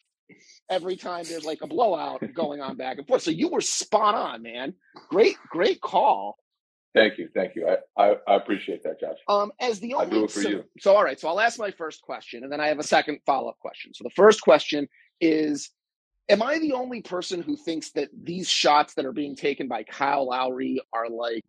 every time there's like a blowout going on back and forth. So you were spot on, man. Great, great call. Thank you, thank you. I, I, I appreciate that, Josh. Um, as the only, I do it for so, you. so all right, so I'll ask my first question and then I have a second follow-up question. So the first question is Am I the only person who thinks that these shots that are being taken by Kyle Lowry are like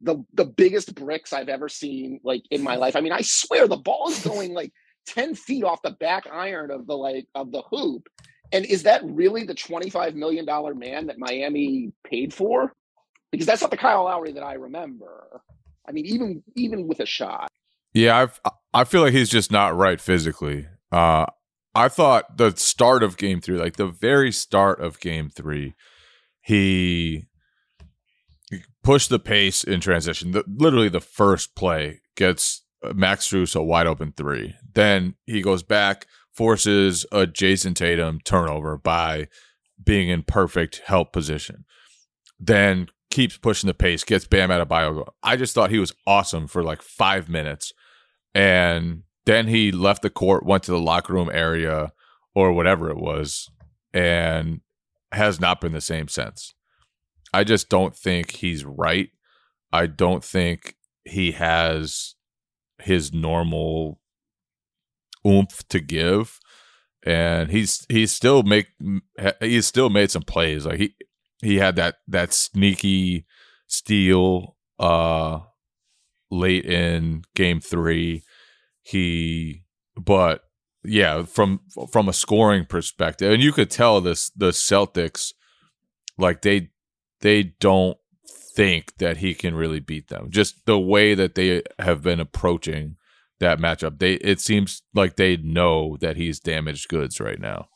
the the biggest bricks I've ever seen like in my life? I mean, I swear the ball is going like 10 feet off the back iron of the like of the hoop. And is that really the $25 million man that Miami paid for? Because that's not the Kyle Lowry that I remember. I mean, even even with a shot. Yeah, I've, I feel like he's just not right physically. Uh, I thought the start of game three, like the very start of game three, he pushed the pace in transition. The, literally, the first play gets Max Strus a wide open three. Then he goes back, forces a Jayson Tatum turnover by being in perfect help position. Then keeps pushing the pace, gets Bam Adebayo. I just thought he was awesome for like five minutes. And then he left the court, went to the locker room area or whatever it was, and has not been the same since. I just don't think he's right. I don't think he has his normal oomph to give and he's he's still make he's still made some plays like he he had that that sneaky steal uh late in game 3 he but yeah from from a scoring perspective and you could tell this the Celtics like they they don't think that he can really beat them just the way that they have been approaching that matchup. They it seems like they know that he's damaged goods right now.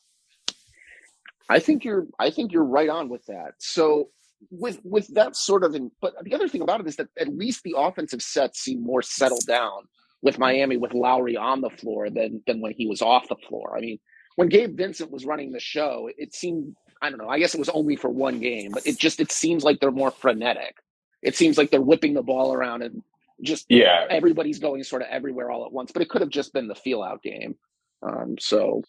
I think you're I think you're right on with that. So with with that sort of in, but the other thing about it is that at least the offensive sets seem more settled down with Miami with Lowry on the floor than than when he was off the floor. I mean, when Gabe Vincent was running the show, it seemed I don't know, I guess it was only for one game, but it just it seems like they're more frenetic. It seems like they're whipping the ball around and just yeah, everybody's going sort of everywhere all at once. But it could have just been the feel out game. Um, so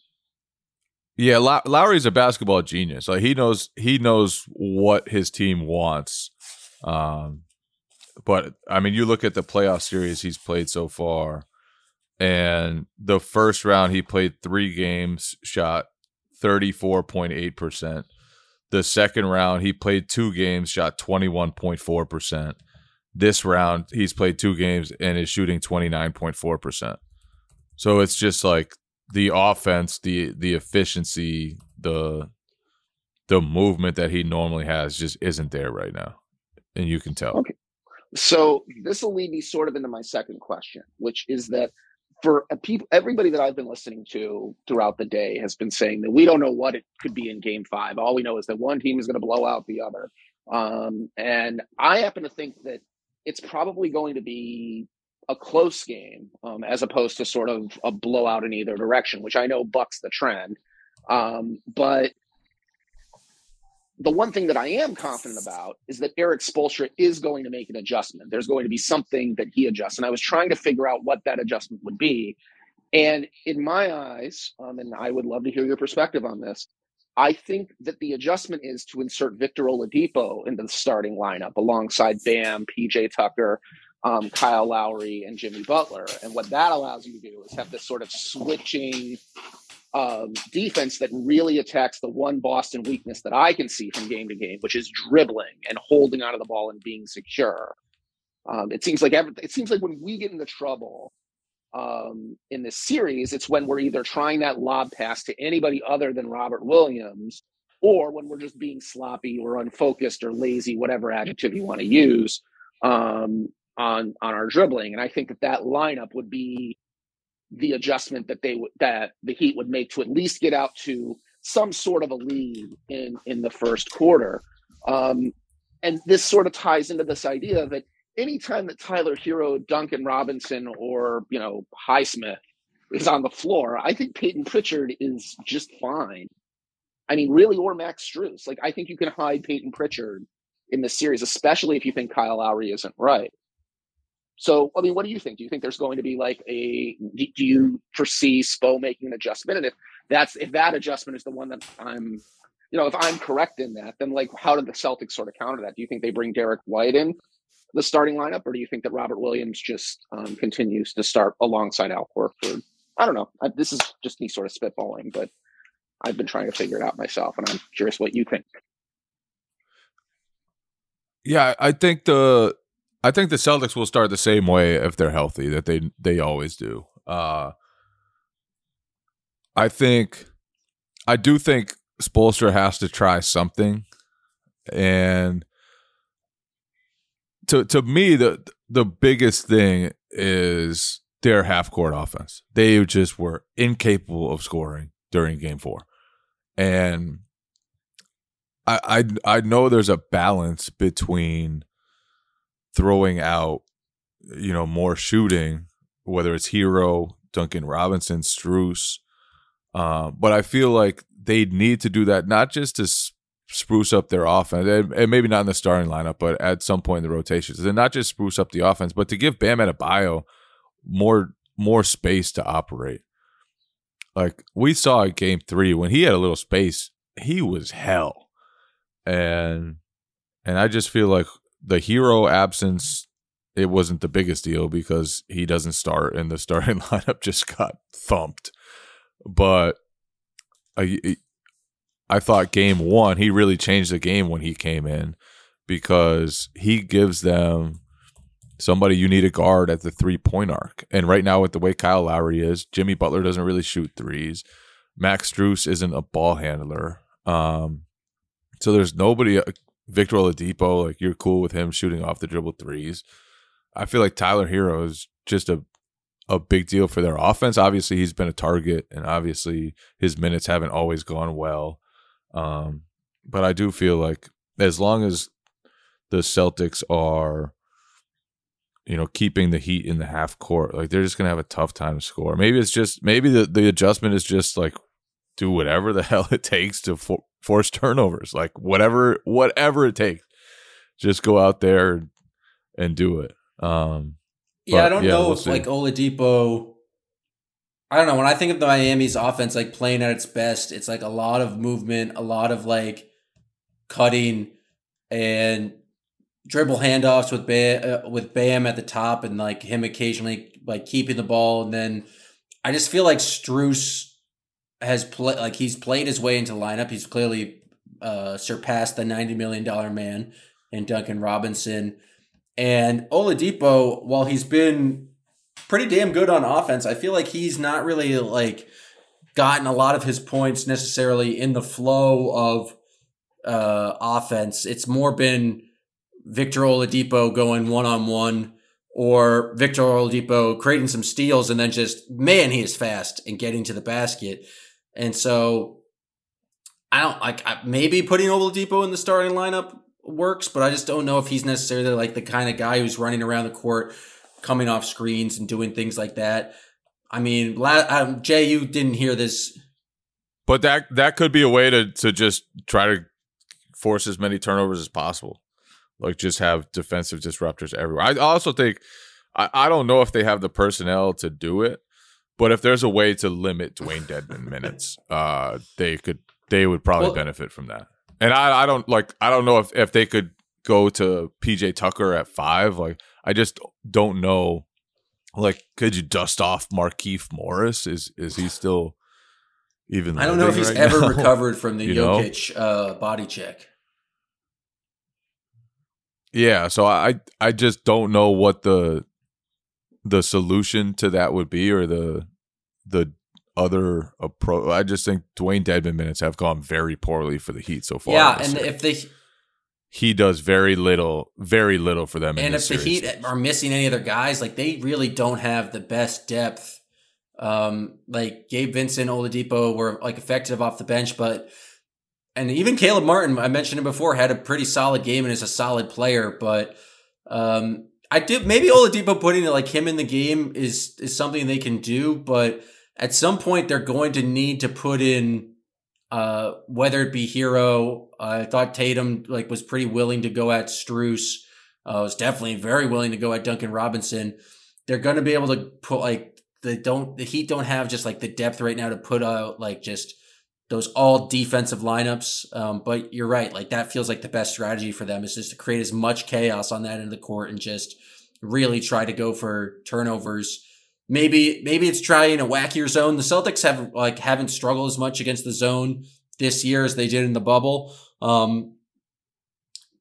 yeah, Lowry's a basketball genius. Like he knows he knows what his team wants. Um, but I mean, you look at the playoff series he's played so far, and the first round he played three games, shot thirty four point eight percent. The second round he played two games, shot twenty one point four percent this round, he's played two games and is shooting 29.4%. So it's just like the offense, the the efficiency, the the movement that he normally has just isn't there right now. And you can tell. Okay. So this will lead me sort of into my second question, which is that for people, everybody that I've been listening to throughout the day has been saying that we don't know what it could be in Game Five. All we know is that one team is going to blow out the other, um, and I happen to think that it's probably going to be a close game um, as opposed to sort of a blowout in either direction, which I know bucks the trend. Um, but the one thing that I am confident about is that Erik Spoelstra is going to make an adjustment. There's going to be something that he adjusts. And I was trying to figure out what that adjustment would be. And in my eyes, um, and I would love to hear your perspective on this, I think that the adjustment is to insert Victor Oladipo into the starting lineup alongside Bam, PJ Tucker, um, Kyle Lowry, and Jimmy Butler. And what that allows you to do is have this sort of switching um, defense that really attacks the one Boston weakness that I can see from game to game, which is dribbling and holding onto the ball and being secure. Um, it seems like every, it seems like when we get into trouble, um, in this series, it's when we're either trying that lob pass to anybody other than Robert Williams, or when we're just being sloppy or unfocused or lazy, whatever adjective you want to use, um, on on our dribbling. And I think that that lineup would be the adjustment that they would that the Heat would make to at least get out to some sort of a lead in in the first quarter. Um, and this sort of ties into this idea that anytime that Tyler Herro, Duncan Robinson, or you know Highsmith is on the floor, I think Peyton Pritchard is just fine. I mean, really, or Max Strus. Like, I think you can hide Peyton Pritchard in the series, especially if you think Kyle Lowry isn't right. So, I mean, what do you think? Do you think there's going to be like a? Do you foresee Spo making an adjustment? And if that's if that adjustment is the one that I'm, you know, if I'm correct in that, then like, how did the Celtics sort of counter that? Do you think they bring Derrick White in? the starting lineup, or do you think that Robert Williams just um, continues to start alongside Al Horford? I don't know. I, this is just me sort of spitballing, but I've been trying to figure it out myself, and I'm curious what you think. Yeah, I think the I think the Celtics will start the same way if they're healthy that they they always do. Uh, I think I do think Spoelstra has to try something, and to to me the the biggest thing is their half court offense. They just were incapable of scoring during game 4. And I I I know there's a balance between throwing out you know more shooting whether it's Herro, Duncan Robinson, Strus, uh, but I feel like they need to do that not just to spruce up their offense, and, and maybe not in the starting lineup, but at some point in the rotations, and not just spruce up the offense, but to give Bam Adebayo more more space to operate. Like we saw in Game Three when he had a little space, he was hell, and and I just feel like the Herro absence it wasn't the biggest deal because he doesn't start and the starting lineup just got thumped. But I I thought game 1 he really changed the game when he came in because he gives them somebody you need a guard at the three point arc. And right now with the way Kyle Lowry is, Jimmy Butler doesn't really shoot threes. Max Strus isn't a ball handler. Um, so there's nobody Victor Oladipo, like you're cool with him shooting off the dribble threes. I feel like Tyler Herro is just a a big deal for their offense. Obviously, he's been a target, and obviously his minutes haven't always gone well. Um, but I do feel like as long as the Celtics are, you know, keeping the heat in the half court, like they're just gonna have a tough time to score. Maybe it's just maybe the the adjustment is just like do whatever the hell it takes to for, force turnovers, like whatever whatever it takes. Just go out there and do it. Um, yeah, I don't yeah, know we'll if see. like Oladipo. I don't know. When I think of the Miami's offense, like playing at its best, it's like a lot of movement, a lot of like cutting and dribble handoffs with Bam, uh, with Bam at the top, and like him occasionally like keeping the ball, and then I just feel like Strus has played like he's played his way into lineup. He's clearly uh, surpassed the ninety million dollar man in Duncan Robinson. And Oladipo, while he's been pretty damn good on offense, I feel like he's not really like gotten a lot of his points necessarily in the flow of uh, offense. It's more been Victor Oladipo going one on one or Victor Oladipo creating some steals and then just man he is fast and getting to the basket. And so I don't like maybe putting Oladipo in the starting lineup works, but I just don't know if he's necessarily like the kind of guy who's running around the court, coming off screens and doing things like that. I mean, la- um, Jay, you didn't hear this, but that that could be a way to to just try to force as many turnovers as possible, like just have defensive disruptors everywhere. I also think I, I don't know if they have the personnel to do it, but if there's a way to limit Dewayne Dedmon minutes, uh, they could they would probably well, benefit from that. And I, I don't like I don't know if, if they could go to PJ Tucker at five. Like I just don't know. Like, could you dust off Markieff Morris? Is is he still even? I don't know if he's right ever now? recovered from the Jokic uh, body check. Yeah, so I I just don't know what the the solution to that would be or the the other approach. I just think Dewayne Dedmon minutes have gone very poorly for the Heat so far. Yeah, and year. if they he does very little, very little for them. And if the series. Heat are missing any other guys, like they really don't have the best depth. Um, like Gabe Vincent, Oladipo were like effective off the bench, but and even Caleb Martin, I mentioned him before, had a pretty solid game and is a solid player, but um, I do maybe Oladipo putting like him in the game is is something they can do, but at some point they're going to need to put in uh, whether it be Herro. Uh, I thought Tatum like was pretty willing to go at Strus. Uh, was definitely very willing to go at Duncan Robinson. They're going to be able to put like the don't the Heat don't have just like the depth right now to put out like just those all defensive lineups. Um, but you're right, like that feels like the best strategy for them is just to create as much chaos on that end of the court and just really try to go for turnovers maybe maybe it's trying a wackier zone. The Celtics have like haven't struggled as much against the zone this year as they did in the bubble. Um,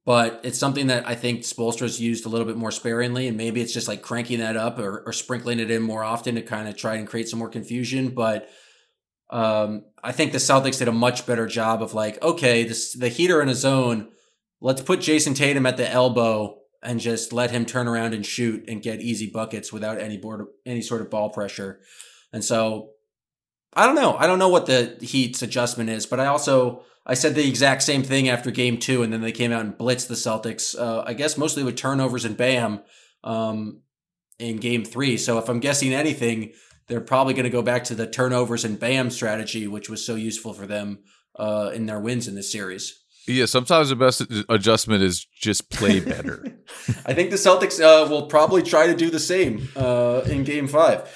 but it's something that I think Spoelstra's used a little bit more sparingly, and maybe it's just like cranking that up or, or sprinkling it in more often to kind of try and create some more confusion. But um, I think the Celtics did a much better job of like, okay, this the heater in a zone. Let's put Jayson Tatum at the elbow and just let him turn around and shoot and get easy buckets without any board any sort of ball pressure. And so I don't know. I don't know what the Heat's adjustment is, but I also I said the exact same thing after game two, and then they came out and blitzed the Celtics. Uh, I guess mostly with turnovers and Bam um, in game three. So if I'm guessing anything, they're probably going to go back to the turnovers and Bam strategy, which was so useful for them uh, in their wins in this series. Yeah, sometimes the best adjustment is just play better. I think the Celtics uh, will probably try to do the same uh, in Game Five.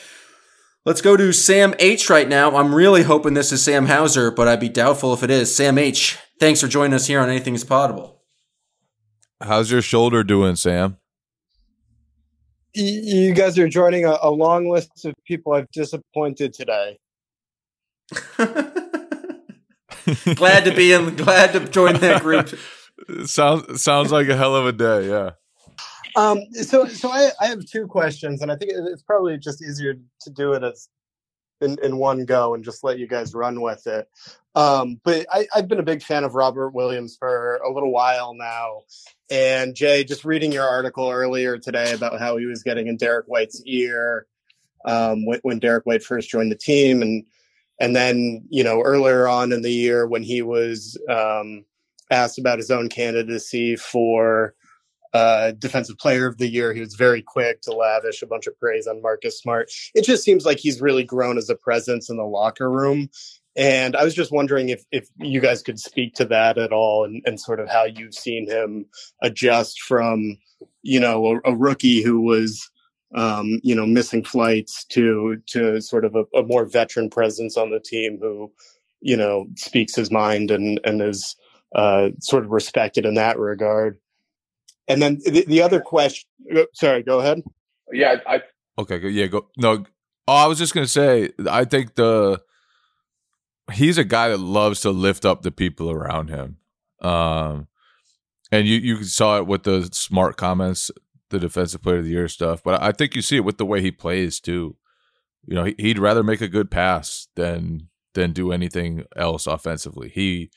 Let's go to Sam H right now. I'm really hoping this is Sam Hauser, but I'd be doubtful if it is. Sam H, thanks for joining us here on Anything is Potable. How's your shoulder doing, Sam? You guys are joining a, a long list of people I've disappointed today. glad to be in. Glad to join that group. sounds sounds like a hell of a day. Yeah. Um. So so I I have two questions, and I think it's probably just easier to do it as in, in one go and just let you guys run with it. Um, but I, I've been a big fan of Robert Williams for a little while now. And Jay, just reading your article earlier today about how he was getting in Derrick White's ear um, when, when Derrick White first joined the team, and and then you know earlier on in the year when he was um, asked about his own candidacy for uh, defensive player of the year. He was very quick to lavish a bunch of praise on Marcus Smart. It just seems like he's really grown as a presence in the locker room. And I was just wondering if, if you guys could speak to that at all and, and sort of how you've seen him adjust from, you know, a, a rookie who was, um, you know, missing flights to, to sort of a, a more veteran presence on the team who, you know, speaks his mind and, and is, uh, sort of respected in that regard. And then the, the other question, oh, sorry, go ahead. Yeah, I. Okay, yeah, go. No, oh, I was just gonna say, I think the he's a guy that loves to lift up the people around him. Um, and you you saw it with the smart comments, the defensive player of the year stuff. But I think you see it with the way he plays too. You know, he'd rather make a good pass than than do anything else offensively. He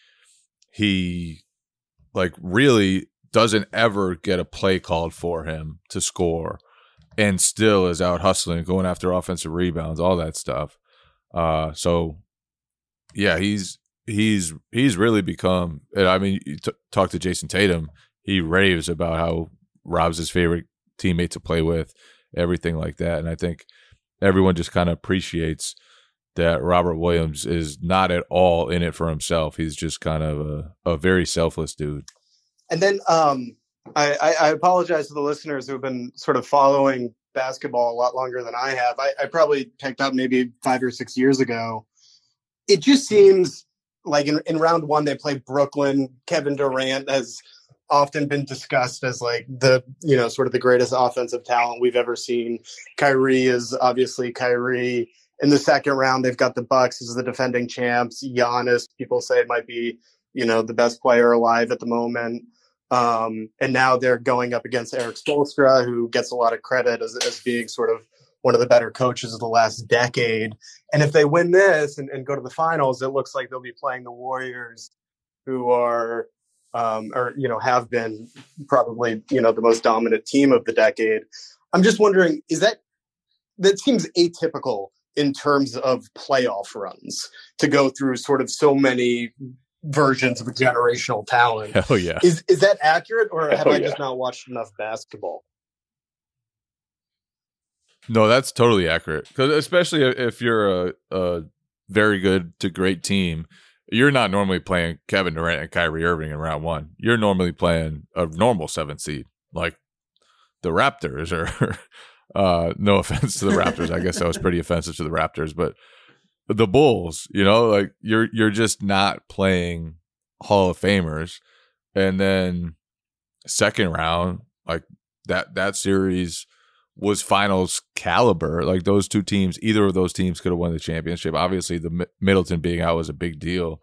he like really doesn't ever get a play called for him to score and still is out hustling, going after offensive rebounds, all that stuff. Uh, so yeah, he's he's he's really become. And I mean, you t- talk to Jayson Tatum, he raves about how Rob's his favorite teammate to play with, everything like that. And I think everyone just kind of appreciates that Robert Williams is not at all in it for himself. He's just kind of a, a very selfless dude. And then um, I, I, apologize to the listeners who have been sort of following basketball a lot longer than I have. I, I probably picked up maybe five or six years ago. It just seems like in, in round one they play Brooklyn. Kevin Durant has often been discussed as like the you know sort of the greatest offensive talent we've ever seen. Kyrie is obviously Kyrie. In the second round, they've got the Bucks as the defending champs. Giannis, people say it might be you know the best player alive at the moment. Um, and now they're going up against Erik Spoelstra, who gets a lot of credit as, as being sort of one of the better coaches of the last decade. And if they win this and, and go to the finals, it looks like they'll be playing the Warriors, who are, um, or, you know, have been probably, you know, the most dominant team of the decade. I'm just wondering, is that, that seems atypical in terms of playoff runs to go through sort of so many versions of generational talent. Oh yeah. Is is that accurate or have Hell I yeah. just not watched enough basketball? No, that's totally accurate. Because especially if you're a, a very good to great team, you're not normally playing Kevin Durant and Kyrie Irving in round one. You're normally playing a normal seven seed, like the Raptors. Or uh, no offense to the Raptors, I guess that was pretty offensive to the Raptors, but the Bulls. You know, like you're you're just not playing Hall of Famers, and then second round, like that that series was finals caliber. Like those two teams, either of those teams could have won the championship. Obviously, the Mi- Middleton being out was a big deal.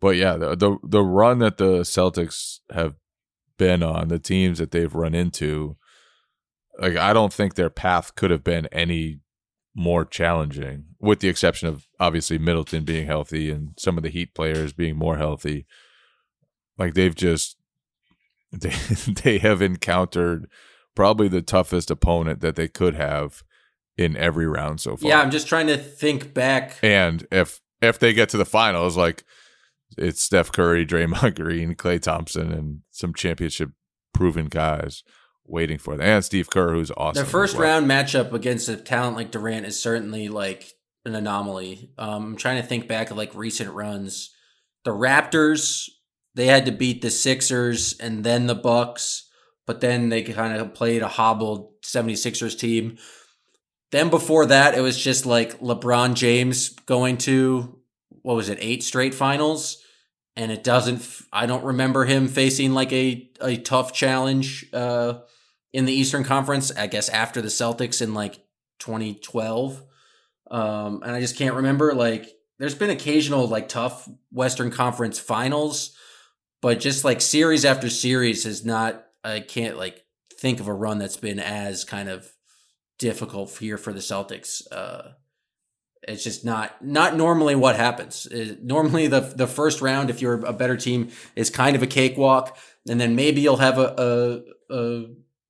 But yeah, the, the the run that the Celtics have been on, the teams that they've run into, like I don't think their path could have been any more challenging, with the exception of obviously Middleton being healthy and some of the Heat players being more healthy. Like they've just they they have encountered probably the toughest opponent that they could have in every round so far. Yeah, I'm just trying to think back. And if if they get to the finals, like it's Steph Curry, Draymond Green, Klay Thompson, and some championship proven guys waiting for them. And Steve Kerr, who's awesome. The first well. round matchup against a talent like Durant is certainly like an anomaly. Um, I'm trying to think back of like recent runs. The Raptors they had to beat the Sixers and then the Bucks, but then they kind of played a hobbled 76ers team. Then before that, it was just like LeBron James going to what was it, eight straight finals, and it doesn't. I don't remember him facing like a a tough challenge uh, in the Eastern Conference. I guess after the Celtics in like 2012, um, and I just can't remember. Like, there's been occasional like tough Western Conference finals, but just like series after series has not. I can't like think of a run that's been as kind of difficult here for the Celtics. Uh, it's just not not normally what happens. It, normally, the the first round, if you're a better team, is kind of a cakewalk, and then maybe you'll have a a, a,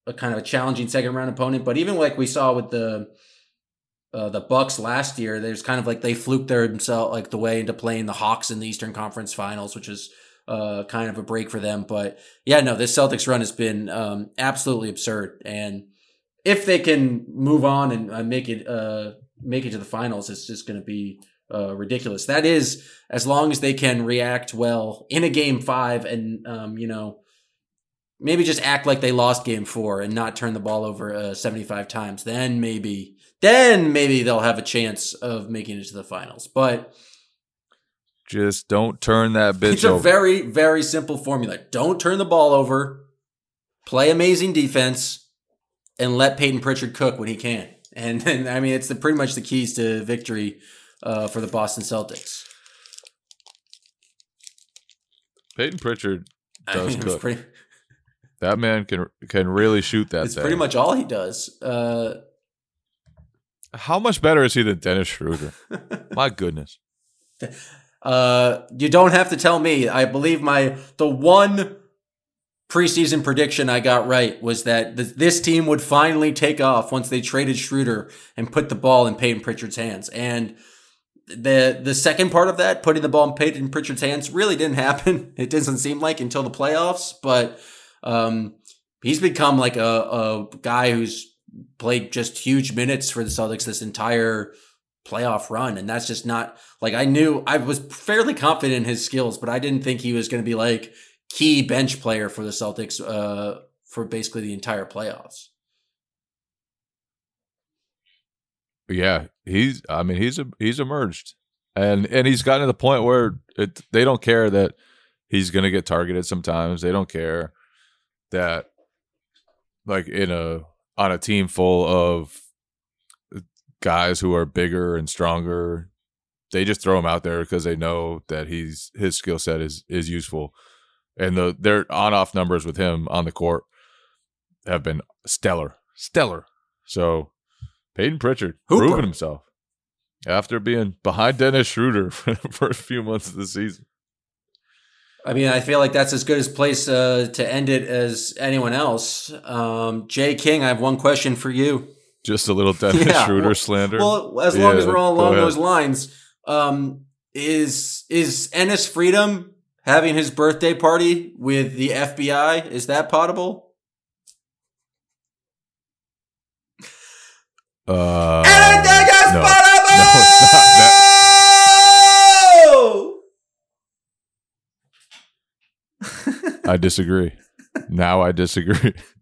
a kind of a challenging second round opponent. But even like we saw with the uh, the Bucks last year, there's kind of like they fluked themselves like the way into playing the Hawks in the Eastern Conference Finals, which is uh, kind of a break for them. But yeah, no, this Celtics run has been um, absolutely absurd, and if they can move on and uh, make it uh, make it to the finals, it's just going to be uh, ridiculous. That is, as long as they can react well in a game five and, um, you know, maybe just act like they lost game four and not turn the ball over uh, 75 times, then maybe, then maybe they'll have a chance of making it to the finals. But just don't turn that bitch it's over. a very, very simple formula. Don't turn the ball over, play amazing defense, and let Payton Pritchard cook when he can. And, and I mean, it's the, pretty much the keys to victory uh, for the Boston Celtics. Payton Pritchard I does mean, cook. pretty- that man can can really shoot that. It's thing. pretty much all he does. Uh, How much better is he than Dennis Schroeder? My goodness. uh, you don't have to tell me. I believe my the one preseason prediction I got right was that th- this team would finally take off once they traded Schroeder and put the ball in Payton Pritchard's hands. And the the second part of that, putting the ball in Payton Pritchard's hands, really didn't happen. It doesn't seem like until the playoffs, but um, he's become like a, a guy who's played just huge minutes for the Celtics this entire playoff run. And that's just not like I knew I was fairly confident in his skills, but I didn't think he was going to be like key bench player for the Celtics uh, for basically the entire playoffs. Yeah, he's. I mean, he's he's emerged, and and he's gotten to the point where it, they don't care that he's going to get targeted. Sometimes they don't care that, like in a on a team full of guys who are bigger and stronger, they just throw him out there because they know that he's his skill set is is useful, and the their on off numbers with him on the court have been stellar, stellar. So Payton Pritchard Hooper. proven himself after being behind Dennis Schroeder for the first few months of the season. I mean, I feel like that's as good a place uh, to end it as anyone else. Um, Jay King, I have one question for you. Just a little Dennis Yeah, Schroeder slander. Well, as long Yeah, as we're all along those lines, um, is is Enes Freedom having his birthday party with the FBI? Is that potable? Uh, no, no, it's not. That, I disagree. Now I disagree.